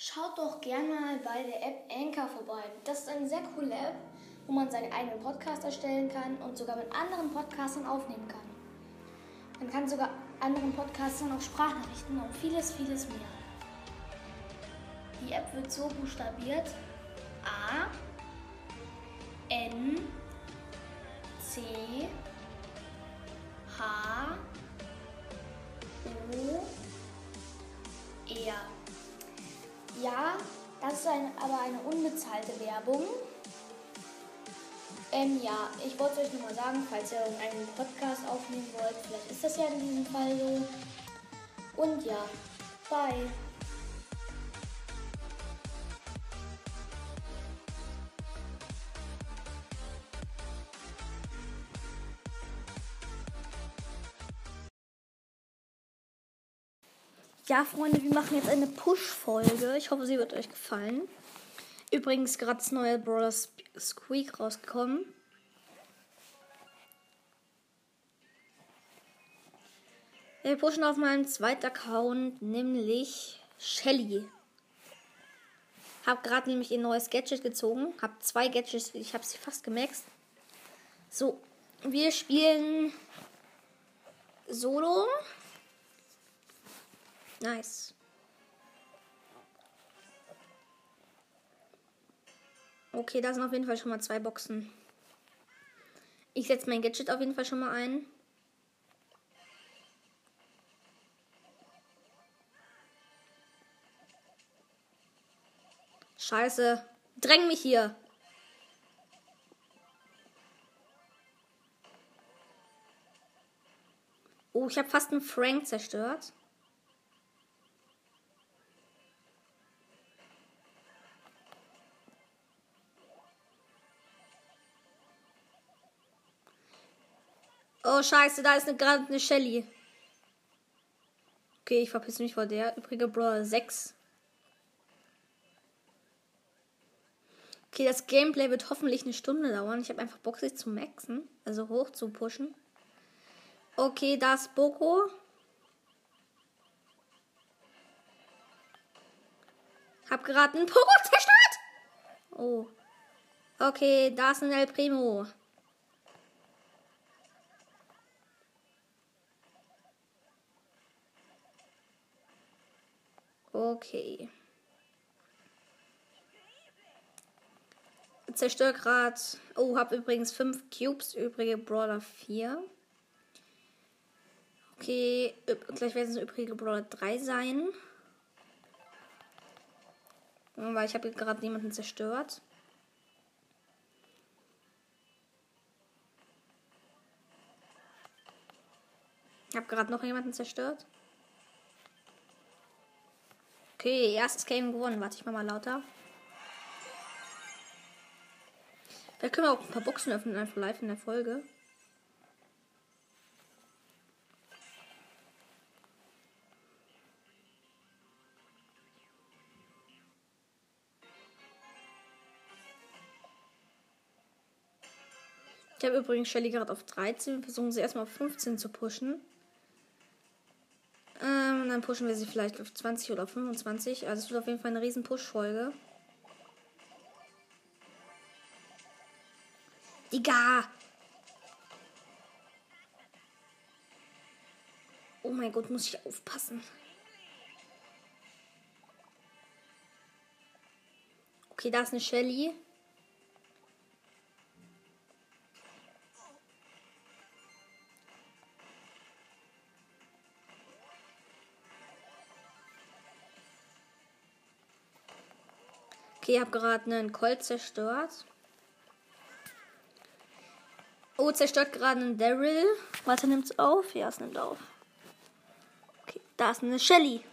Schaut doch gerne mal bei der App Anchor vorbei. Das ist eine sehr coole App, wo man seinen eigenen Podcast erstellen kann und sogar mit anderen Podcastern aufnehmen kann. Man kann sogar anderen Podcastern auch Sprachnachrichten und vieles, vieles mehr. Die App wird so buchstabiert: A N C H O R. Ja, das ist ein, aber eine unbezahlte Werbung. Ähm, ja, ich wollte euch nur mal sagen, falls ihr einen Podcast aufnehmen wollt, vielleicht ist das ja in diesem Fall so. Und ja, bye. Ja, Freunde, wir machen jetzt eine Push-Folge. Ich hoffe, sie wird euch gefallen. Übrigens gerade das neue Brawler Squeak rausgekommen. Wir pushen auf meinem zweiten Account, nämlich Shelly. Hab gerade nämlich ein neues Gadget gezogen. Hab zwei Gadgets, ich habe sie fast gemaxt. So, wir spielen Solo. Nice. Okay, da sind auf jeden Fall schon mal zwei Boxen. Ich setze mein Gadget auf jeden Fall schon mal ein. Scheiße. Dräng mich hier. Oh, ich habe fast einen Frank zerstört. Oh, scheiße, da ist gerade eine Shelly. Okay, ich verpiss mich vor der. Übrige Brawler 6. Okay, das Gameplay wird hoffentlich eine Stunde dauern. Ich habe einfach Bock, sich zu maxen. Also hoch zu pushen. Okay, da ist Boko. Hab gerade einen Pogo zerstört. Oh. Okay, da ist ein El Primo. Okay. Zerstörgrad. Oh, hab übrigens 5 Cubes, übrige Brawler 4. Okay, gleich werden es übrige Brawler 3 sein. Weil ich habe gerade niemanden zerstört. Ich habe gerade noch jemanden zerstört. Okay, erstes Game gewonnen. Warte ich mal, mal lauter. Vielleicht können wir auch ein paar Boxen öffnen, einfach live in der Folge. Ich habe übrigens Shelly gerade auf 13. Wir versuchen sie erstmal auf 15 zu pushen. Ähm, dann pushen wir sie vielleicht auf 20 oder 25. Also es wird auf jeden Fall eine riesen Push-Folge. Digga! Oh mein Gott, muss ich aufpassen. Okay, da ist eine Shelly. Okay, ich habe gerade einen Colt zerstört. Oh, zerstört gerade einen Daryl. Warte, nimmt's auf? Ja, es nimmt auf. Okay, da ist eine Shelly.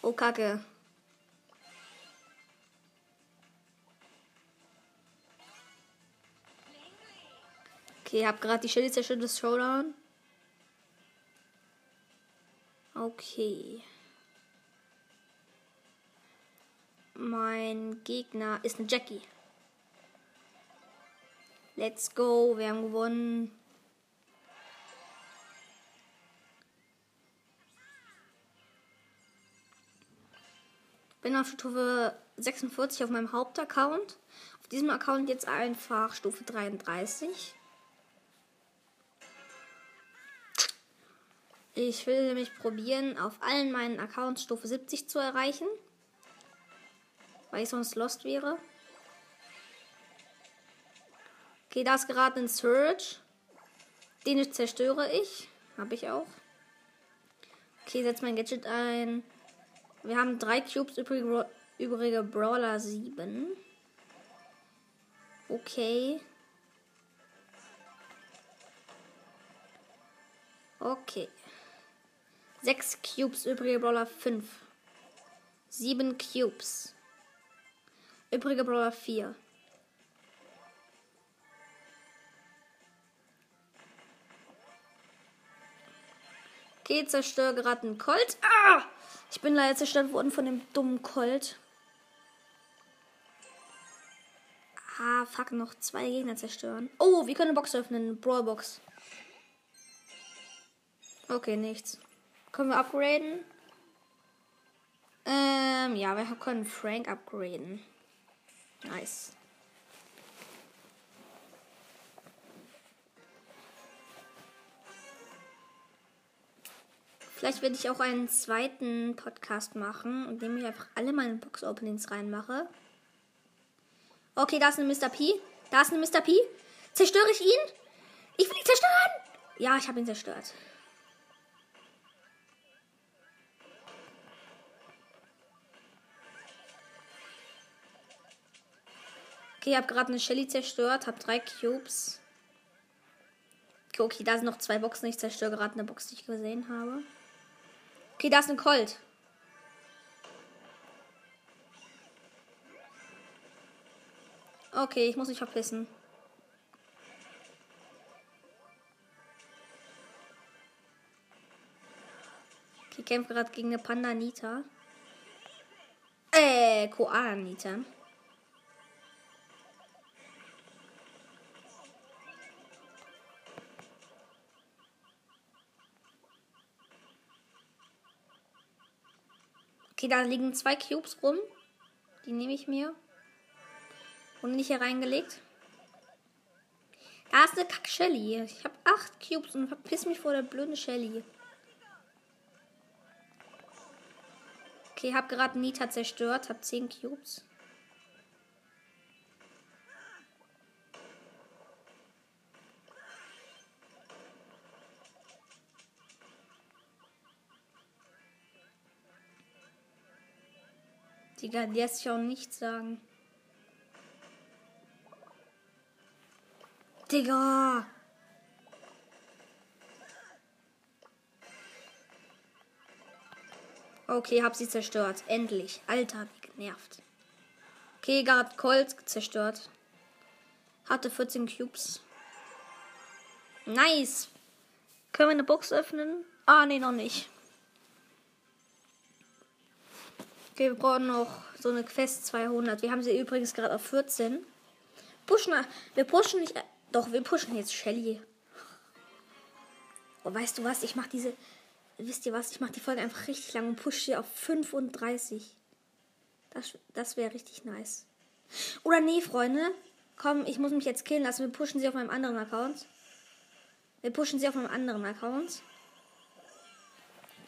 Oh, Kacke. Okay, ich habe gerade die Shelly zerstört, das Showdown. Okay. Mein Gegner ist eine Jackie. Let's go, wir haben gewonnen. Bin auf Stufe 46 auf meinem Hauptaccount. Auf diesem Account jetzt einfach Stufe 33. Ich will nämlich probieren, auf allen meinen Accounts Stufe 70 zu erreichen. Weil ich sonst lost wäre. Okay, da ist gerade ein Surge. Den zerstöre ich. Habe ich auch. Okay, setz mein Gadget ein. Wir haben drei Cubes, übrige, übrige Brawler 7. Okay. Okay. Sechs Cubes, übrige Brawler 5. Sieben Cubes. Übrige Brawler 4. Okay, zerstöre gerade einen Colt. Ah! Ich bin leider zerstört worden von dem dummen Colt. Ah, fuck, noch zwei Gegner zerstören. Oh, wir können eine Box öffnen. Brawlbox. Okay, nichts. Können wir upgraden? Ähm, ja, wir können Frank upgraden. Nice. Vielleicht werde ich auch einen zweiten Podcast machen, in dem ich einfach alle meine Box-Openings reinmache. Okay, da ist eine Mr. P. Da ist eine Mr. P. Zerstöre ich ihn? Ich will ihn zerstören! Ja, ich habe ihn zerstört. Okay, ich habe gerade eine Shelly zerstört, habe drei Cubes. Okay, da sind noch zwei Boxen. Ich zerstöre gerade eine Box, die ich gesehen habe. Okay, da ist ein Colt. Okay, ich muss mich verpissen. Ich kämpfe gerade gegen eine Panda Nita. Äh, Koala Nita. Okay, da liegen zwei Cubes rum. Die nehme ich mir. Und nicht hier reingelegt. Da ist eine Kack Shelly. Ich habe acht Cubes und verpiss mich vor der blöden Shelly. Okay, habe gerade Nita zerstört, habe zehn Cubes. Digga, die lässt sich auch nichts sagen. Digga! Okay, hab sie zerstört. Endlich. Alter, wie genervt. Okay, gerade Colt zerstört. Hatte 14 Cubes. Nice. Können wir eine Box öffnen? Ah, nee, noch nicht. Wir brauchen noch so eine Quest 200. Wir haben sie übrigens gerade auf 14. Pushen, wir pushen nicht. Äh, doch, wir pushen jetzt Shelly. Oh, weißt du was? Ich mach diese. Wisst ihr was? Ich mach die Folge einfach richtig lang und pushe sie auf 35. Das, das wäre richtig nice. Oder nee, Freunde. Komm, ich muss mich jetzt killen lassen. Wir pushen sie auf meinem anderen Account. Wir pushen sie auf meinem anderen Account.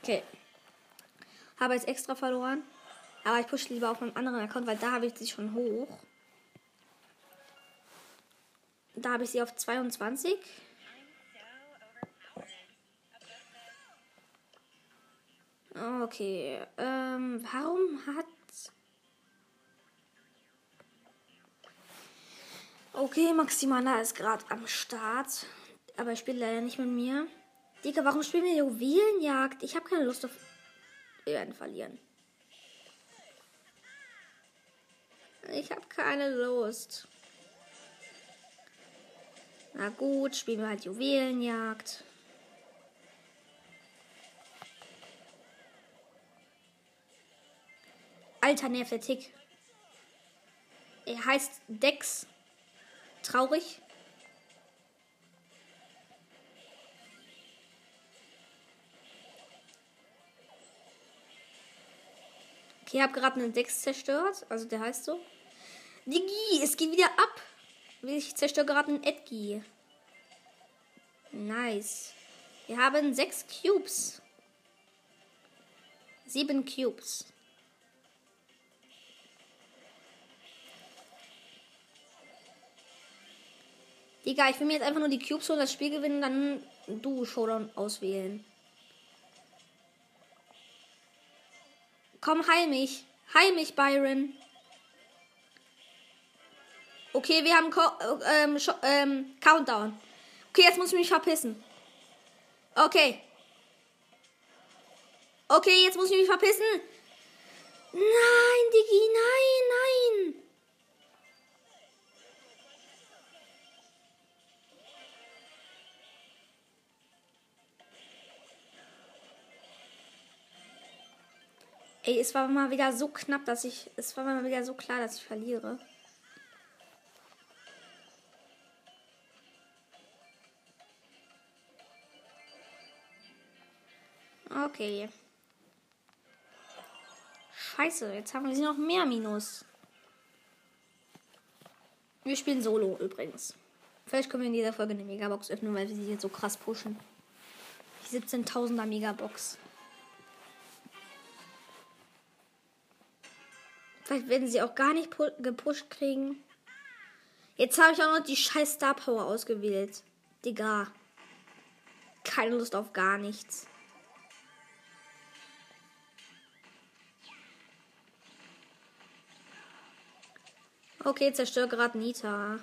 Okay. Habe jetzt extra verloren. Aber ich pushe lieber auf meinem anderen Account, weil da habe ich sie schon hoch. Da habe ich sie auf 22. Okay. Ähm, warum hat. Okay, Maximana ist gerade am Start. Aber er spielt leider nicht mit mir. Digga, warum spielen wir Juwelenjagd? Ich habe keine Lust auf. Wir werden verlieren. Ich habe keine Lust. Na gut, spielen wir halt Juwelenjagd. Alter, nervt der Tick. Er heißt Dex. Traurig. Okay, ich habe gerade einen 6 zerstört. Also der heißt so. Digi, es geht wieder ab. Ich zerstöre gerade einen Edgi. Nice. Wir haben 6 Cubes. 7 Cubes. Digga, ich will mir jetzt einfach nur die Cubes holen, das Spiel gewinnen, dann du Showdown auswählen. Komm, heil mich. Heil mich, Byron. Okay, wir haben Co ähm, ähm, Countdown. Okay, jetzt muss ich mich verpissen. Okay. Okay, jetzt muss ich mich verpissen. Nein, Digi, nein, nein. Ey, es war mal wieder so knapp, dass ich. Es war mal wieder so klar, dass ich verliere. Okay. Scheiße, jetzt haben wir sie noch mehr Minus. Wir spielen Solo übrigens. Vielleicht können wir in dieser Folge eine Megabox öffnen, weil wir sie jetzt so krass pushen. Die 17.000er Megabox. Vielleicht werden sie auch gar nicht gepusht kriegen. Jetzt habe ich auch noch die scheiß Star Power ausgewählt. Digga. Keine Lust auf gar nichts. Okay, zerstör gerade Nita.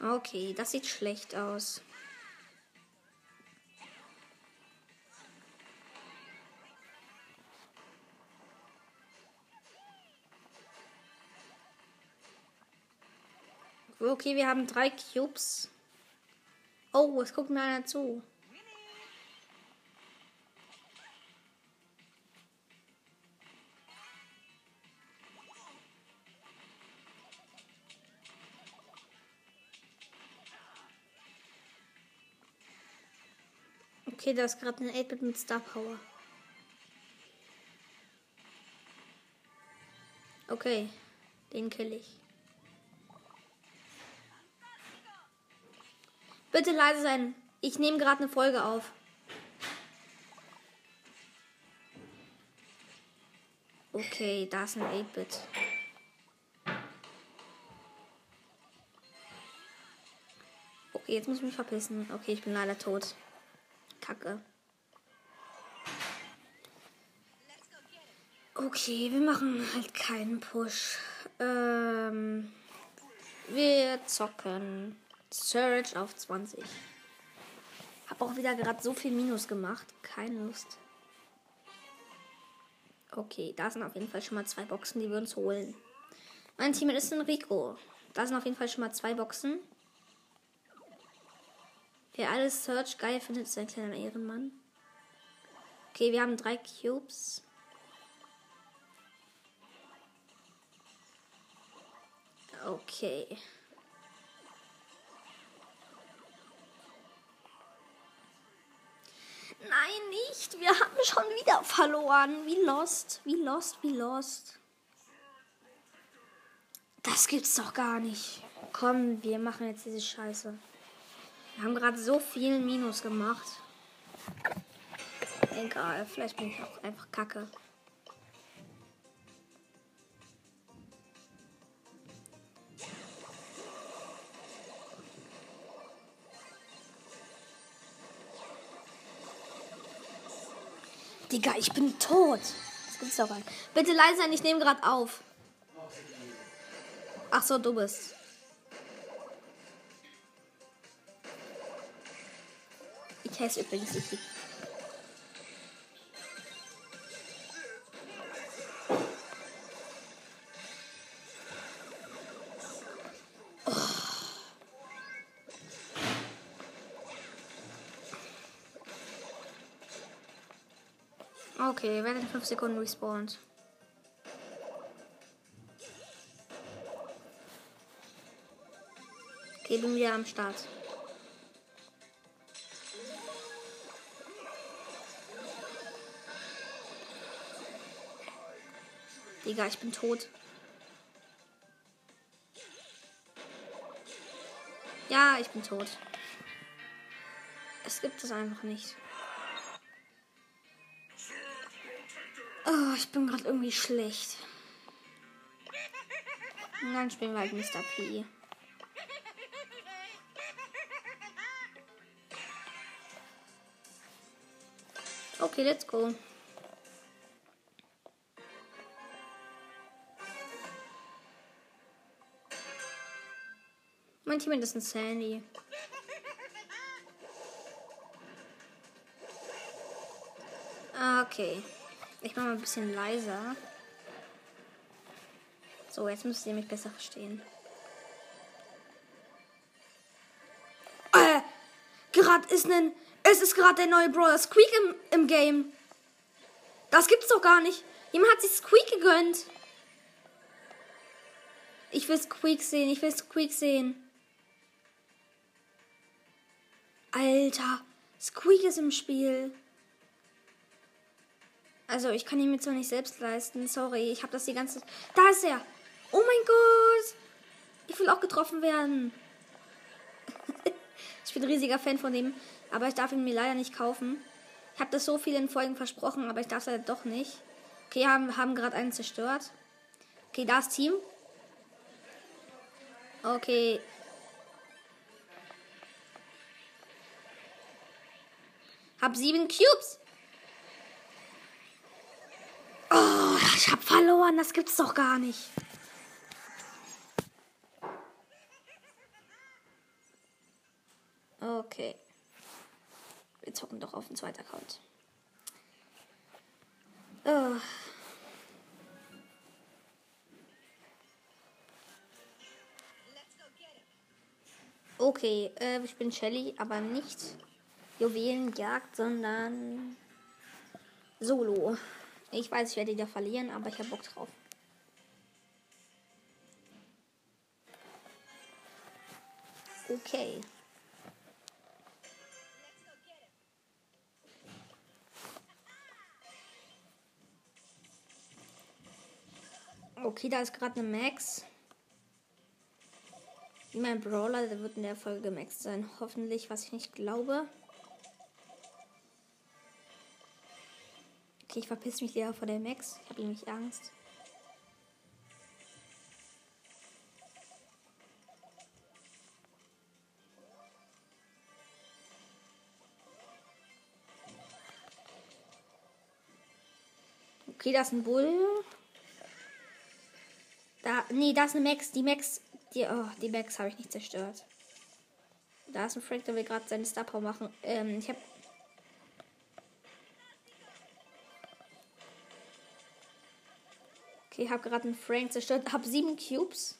Okay, das sieht schlecht aus. Okay, wir haben drei Cubes. Oh, es guckt mir einer zu. Okay, da ist gerade ein 8-Bit mit Star Power. Okay, den kill ich. Bitte leise sein. Ich nehme gerade eine Folge auf. Okay, da ist ein 8-Bit. Okay, jetzt muss ich mich verpissen. Okay, ich bin leider tot. Kacke. Okay, wir machen halt keinen Push. Ähm, wir zocken Surge auf 20. Hab auch wieder gerade so viel Minus gemacht. Keine Lust. Okay, da sind auf jeden Fall schon mal zwei Boxen, die wir uns holen. Mein Team ist ein Rico. Da sind auf jeden Fall schon mal zwei Boxen. Wer alles Search geil findet, ist ein kleiner Ehrenmann. Okay, wir haben drei Cubes. Okay. Wieder verloren. Wie lost, wie lost, wie lost. Das gibt's doch gar nicht. Komm, wir machen jetzt diese Scheiße. Wir haben gerade so viel Minus gemacht. Egal, vielleicht bin ich auch einfach kacke. Digga, ich bin tot. Das gibt's doch nicht. Bitte leise sein, ich nehme gerade auf. Ach so, du bist. Ich heiße übrigens nicht. Okay, wenn in 5 Sekunden respawnt. Okay, Okay, bin wieder am Start. Digga, ich bin tot. Ja, ich bin tot. Es gibt es einfach nicht. Oh, ich bin gerade irgendwie schlecht. Und dann spielen wir halt Mr. P. Okay, let's go. Mein Team ist ein Sandy. Okay. Ich mache mal ein bisschen leiser. So, jetzt müsst ihr mich besser verstehen. Äh, gerade ist ein. Es ist gerade der neue Brawler Squeak im, im Game. Das gibt's doch gar nicht. Jemand hat sich Squeak gegönnt. Ich will Squeak sehen. Ich will Squeak sehen. Alter, Squeak ist im Spiel. Also, ich kann ihn mir zwar nicht selbst leisten. Sorry, ich habe das die ganze. Da ist er. Oh mein Gott. Ich will auch getroffen werden. ich bin ein riesiger Fan von ihm, aber ich darf ihn mir leider nicht kaufen. Ich habe das so viel in Folgen versprochen, aber ich darf es halt doch nicht. Okay, haben, haben gerade einen zerstört. Okay, da ist Team. Okay. Hab sieben Cubes. Oh, ich hab verloren. Das gibt's doch gar nicht. Okay. Wir zocken doch auf den zweiten Account. Oh. Okay, äh, ich bin Shelly, aber nicht Juwelenjagd, sondern Solo. Ich weiß, ich werde wieder verlieren, aber ich habe Bock drauf. Okay. Okay, da ist gerade eine Max. Mein Brawler, der wird in der Folge Max sein. Hoffentlich, was ich nicht glaube. Okay, ich verpiss mich lieber vor der Max. Ich habe nämlich Angst. Okay, da ist ein Bull. Da, nee, da ist eine Max. Die Max, die, oh, die Max habe ich nicht zerstört. Da ist ein Frank, der will gerade seine Star Power machen. Ähm, ich habe Okay, habe gerade einen Frank zerstört. Habe sieben Cubes.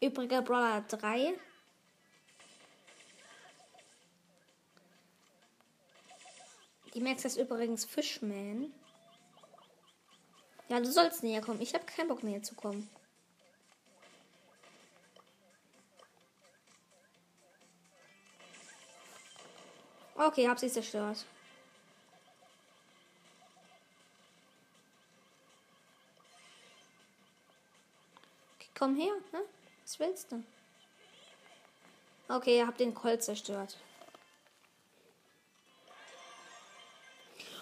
Übriger Brawler drei. Die Max ist übrigens Fishman. Ja, du sollst näher kommen. Ich habe keinen Bock näher zu kommen. Okay, hab sie zerstört. Komm her, ne? Was willst du? Okay, ihr habt den Colt zerstört.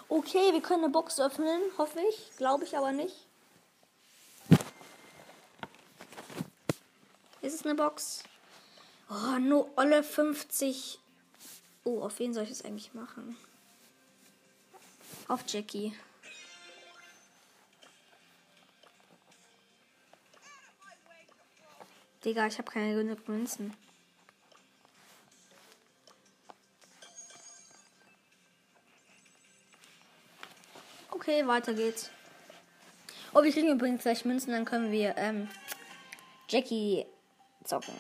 Okay, wir können eine Box öffnen, hoffe ich. Glaube ich aber nicht. Ist es eine Box? Oh, nur alle 50. Oh, auf wen soll ich das eigentlich machen? Auf Jackie. Digga, ich habe keine genug Münzen. Okay, weiter geht's. Oh, wir kriegen übrigens gleich Münzen, dann können wir ähm, Jackie zocken.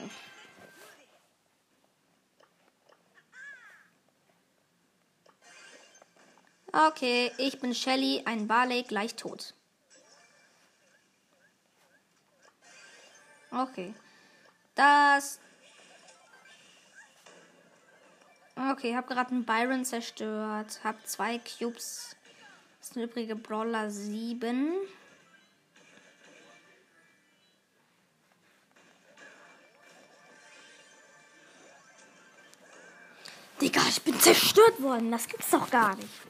Okay, ich bin Shelly, ein Barley, gleich tot. Okay. Das. Okay, hab gerade einen Byron zerstört. Hab zwei Cubes. Das sind übrige Brawler 7. Digga, ich bin zerstört worden. Das gibt's doch gar nicht.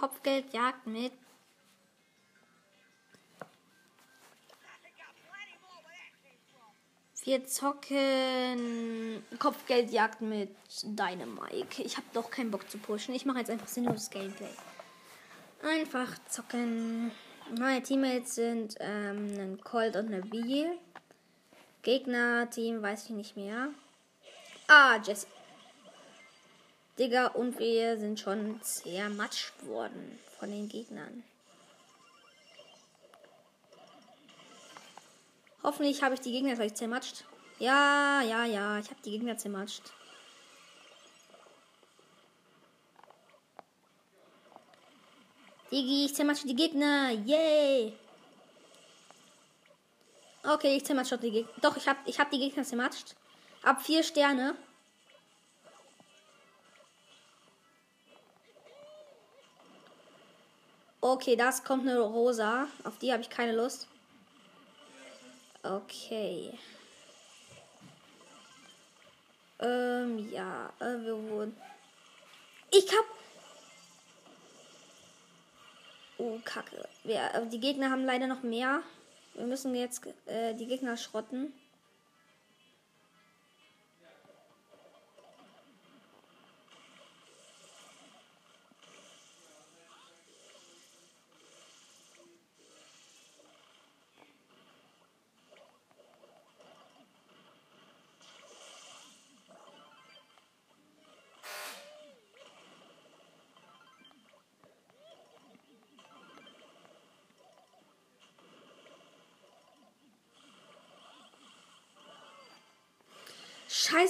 Zocken Kopfgeld jagt mit. Wir zocken Kopfgeldjagd mit Dynamike. Ich habe doch keinen Bock zu pushen. Ich mache jetzt einfach sinnloses Gameplay. Einfach zocken. Meine Teammates sind ähm, ein Colt und eine Bee. Gegner-Team weiß ich nicht mehr. Ah, Jesse. Digga, und wir sind schon zermatscht worden von den Gegnern. Hoffentlich habe ich die Gegner gleich zermatscht. Ja, ja, ja, ich habe die Gegner zermatscht. Digi, ich zermatsche die Gegner. Yay! Okay, ich zermatsche die Gegner. Doch, ich habe ich hab die Gegner zermatscht. Ab vier Sterne. Okay, das kommt eine Rosa. Auf die habe ich keine Lust. Okay. Ähm, ja, äh, wir wurden. Ich hab. Oh, Kacke. Wir, äh, die Gegner haben leider noch mehr. Wir müssen jetzt äh, die Gegner schrotten.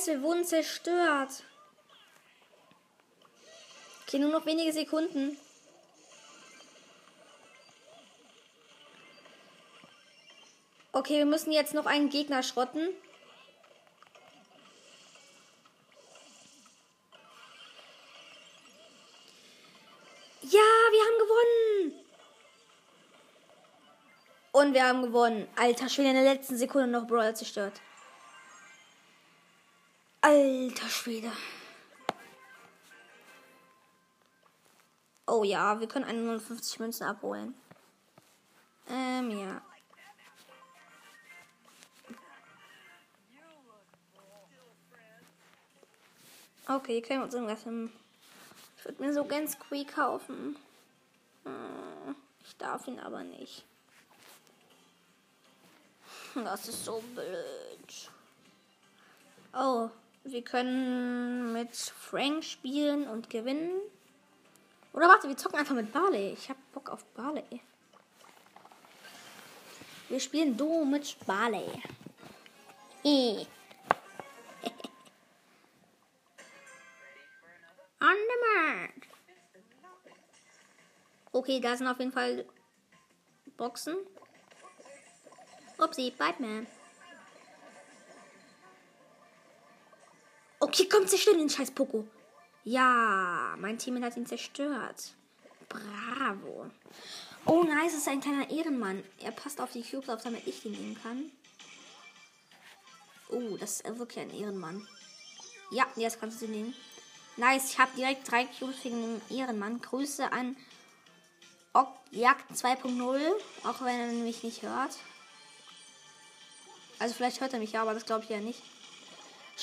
Scheiße, wir wurden zerstört. Okay, nur noch wenige Sekunden. Okay, wir müssen jetzt noch einen Gegner schrotten. Ja, wir haben gewonnen. Und wir haben gewonnen. Alter Schwede, in der letzten Sekunde noch Brawl zerstört. Alter Schwede. Oh ja, wir können 150 Münzen abholen. Ähm, ja. Okay, können wir uns irgendwas im. Ich würde mir so ganz Squeak kaufen. Hm, ich darf ihn aber nicht. Das ist so blöd. Oh, wir können mit Frank spielen und gewinnen. Oder warte, wir zocken einfach mit Barley. Ich hab Bock auf Barley. Wir spielen Duo mit Barley. E. On the mark. Okay, da sind auf jeden Fall Boxen. Upsi, Batman. Okay, komm, zerstört den scheiß Poko. Ja, mein Team hat ihn zerstört. Bravo. Oh, nice, ist ein kleiner Ehrenmann. Er passt auf die Cubes auf, damit ich den nehmen kann. Oh, das ist wirklich ein Ehrenmann. Ja, jetzt kannst du den nehmen. Nice, ich habe direkt drei Cubes wegen dem Ehrenmann. Grüße an Jagd 2.0, auch wenn er mich nicht hört. Also vielleicht hört er mich ja, aber das glaube ich ja nicht.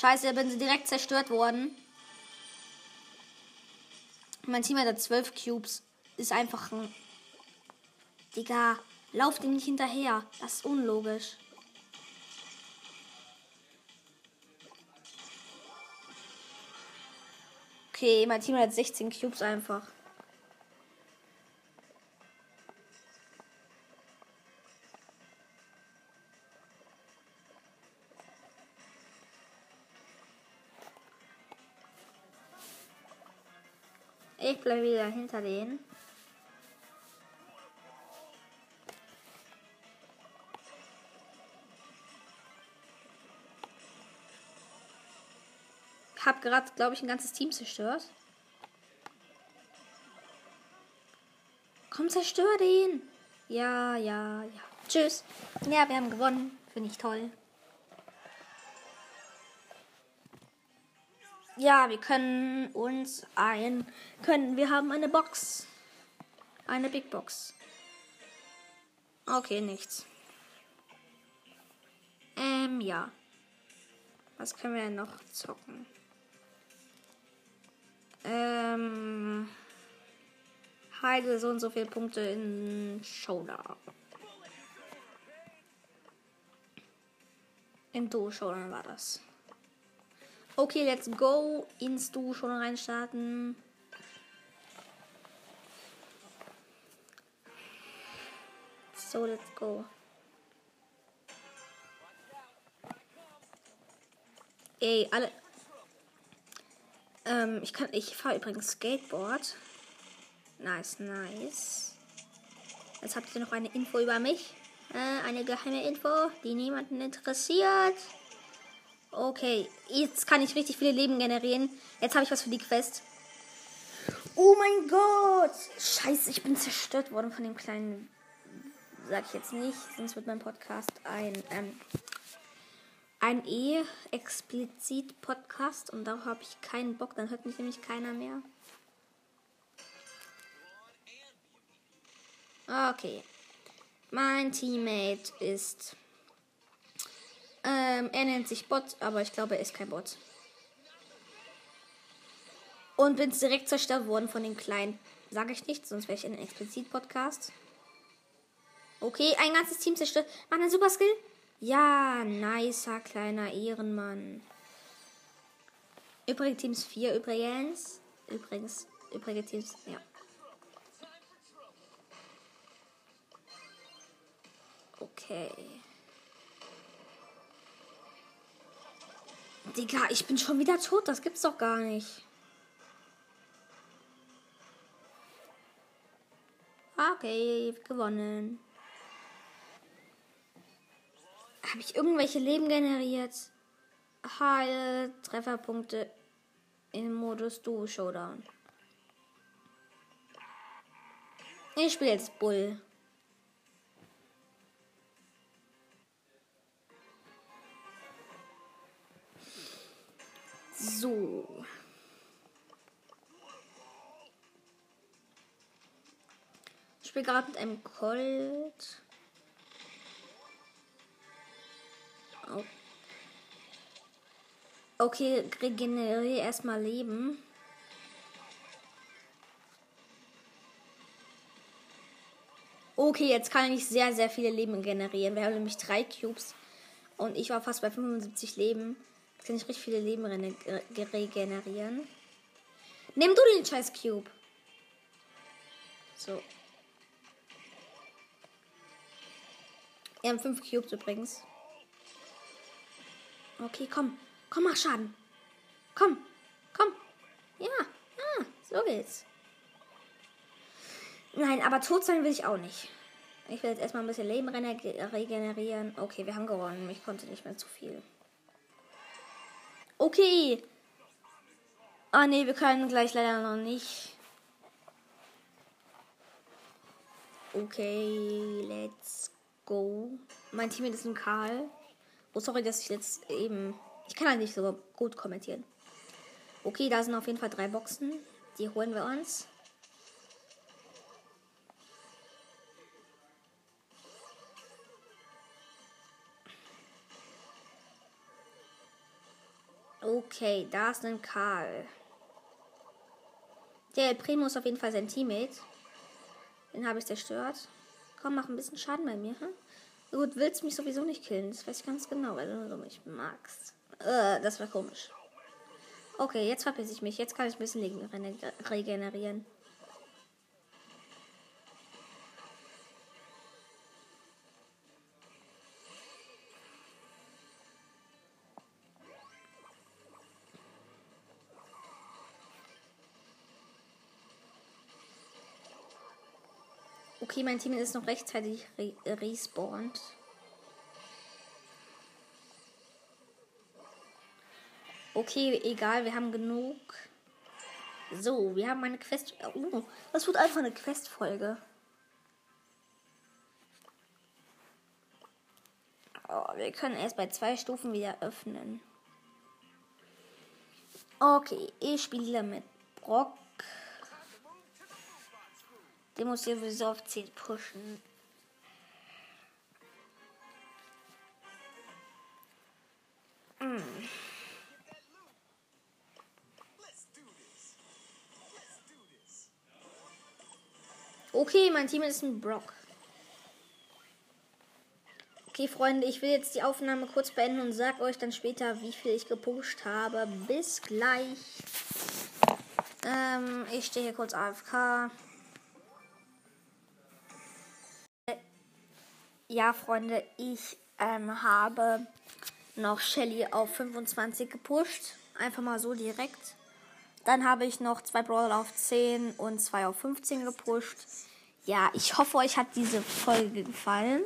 Scheiße, bin sie direkt zerstört worden. Mein Team hat 12 Cubes. Ist einfach ein. Digga, lauft ihm nicht hinterher. Das ist unlogisch. Okay, mein Team hat 16 Cubes einfach. gleich wieder hinter denen. Ich Hab gerade, glaube ich, ein ganzes Team zerstört. Komm, zerstör den! Ja, ja, ja. Tschüss. Ja, wir haben gewonnen. Finde ich toll. Ja, wir können uns ein. Können. Wir haben eine Box. Eine Big Box. Okay, nichts. Ähm, ja. Was können wir noch zocken? Ähm. Heide so und so viele Punkte in Showdown. Im Duo Showdown war das. Okay, let's go. Ins Duo schon reinstarten. So, let's go. Ey, alle. Ähm, ich kann. Ich fahre übrigens Skateboard. Nice, nice. Jetzt habt ihr noch eine Info über mich. Äh, eine geheime Info, die niemanden interessiert. Okay, jetzt kann ich richtig viele Leben generieren. Jetzt habe ich was für die Quest. Oh mein Gott! Scheiße, ich bin zerstört worden von dem kleinen. Sag ich jetzt nicht, sonst wird mein Podcast ein. Ähm, ein eh explizit Podcast und darauf habe ich keinen Bock, dann hört mich nämlich keiner mehr. Okay. Mein Teammate ist. Ähm, er nennt sich Bot, aber ich glaube, er ist kein Bot. Und bin direkt zerstört worden von dem kleinen. Sage ich nicht, sonst wäre ich ein explizit Podcast. Okay, ein ganzes Team zerstört. Mach einen Super Skill. Ja, nicer kleiner Ehrenmann. Übrige Teams 4 übrigens. Übrigens, übrige Teams, ja. Okay. Digga, ich bin schon wieder tot. Das gibt's doch gar nicht. Okay, gewonnen. Habe ich irgendwelche Leben generiert? Heil, Trefferpunkte im Modus Duo Showdown. Ich spiele jetzt Bull. So. Ich spiele gerade mit einem Colt. Okay, regeneriere erstmal Leben. Okay, jetzt kann ich sehr, sehr viele Leben generieren. Wir haben nämlich drei Cubes. Und ich war fast bei 75 Leben. Kann ich richtig viele Leben regenerieren. Nimm du den scheiß Cube. So. Wir haben fünf Cubes übrigens. Okay, komm. Komm, mach Schaden. Komm. Komm. Ja. Ah, so geht's. Nein, aber tot sein will ich auch nicht. Ich will jetzt erstmal ein bisschen Leben regenerieren. Okay, wir haben gewonnen. Ich konnte nicht mehr zu viel. Okay. Ah, nee, wir können gleich leider noch nicht. Okay, let's go. Mein Team ist ein Karl. Oh, sorry, dass ich jetzt eben. Ich kann halt nicht so gut kommentieren. Okay, da sind auf jeden Fall drei Boxen. Die holen wir uns. Okay, da ist ein Karl. Der Primo ist auf jeden Fall sein Teammate. Den habe ich zerstört. Komm, mach ein bisschen Schaden bei mir. Hm? Gut, willst mich sowieso nicht killen. Das weiß ich ganz genau, weil du mich magst. Äh, das war komisch. Okay, jetzt verpiss ich mich. Jetzt kann ich ein bisschen regenerieren. Okay, mein Team ist noch rechtzeitig re respawned. Okay, egal, wir haben genug. So, wir haben eine Quest. Oh, das wird einfach eine Questfolge. Oh, wir können erst bei zwei Stufen wieder öffnen. Okay, ich spiele mit Brock. Den muss sowieso auf 10 pushen. Hm. Okay, mein Team ist ein Brock. Okay, Freunde, ich will jetzt die Aufnahme kurz beenden und sag euch dann später, wie viel ich gepusht habe. Bis gleich. Ähm, ich stehe hier kurz AFK. Ja, Freunde, ich ähm, habe noch Shelly auf 25 gepusht. Einfach mal so direkt. Dann habe ich noch zwei Brawler auf 10 und zwei auf 15 gepusht. Ja, ich hoffe, euch hat diese Folge gefallen.